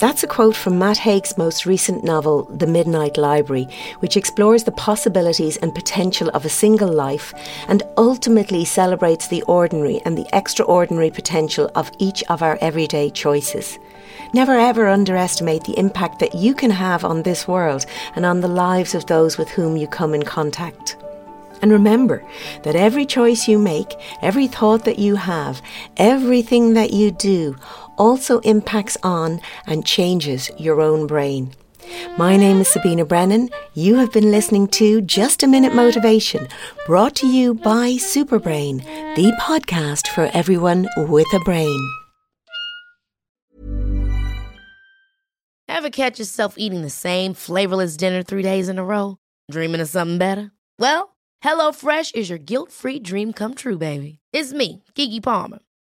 That's a quote from Matt Haig's most recent novel, The Midnight Library, which explores the possibilities and potential of a single life and ultimately celebrates the ordinary and the extraordinary potential of each of our everyday choices. Never ever underestimate the impact that you can have on this world and on the lives of those with whom you come in contact. And remember that every choice you make, every thought that you have, everything that you do also impacts on and changes your own brain. My name is Sabina Brennan. You have been listening to Just a Minute Motivation, brought to you by Superbrain, the podcast for everyone with a brain. Ever catch yourself eating the same flavorless dinner three days in a row? Dreaming of something better? Well, HelloFresh is your guilt free dream come true, baby. It's me, Keke Palmer.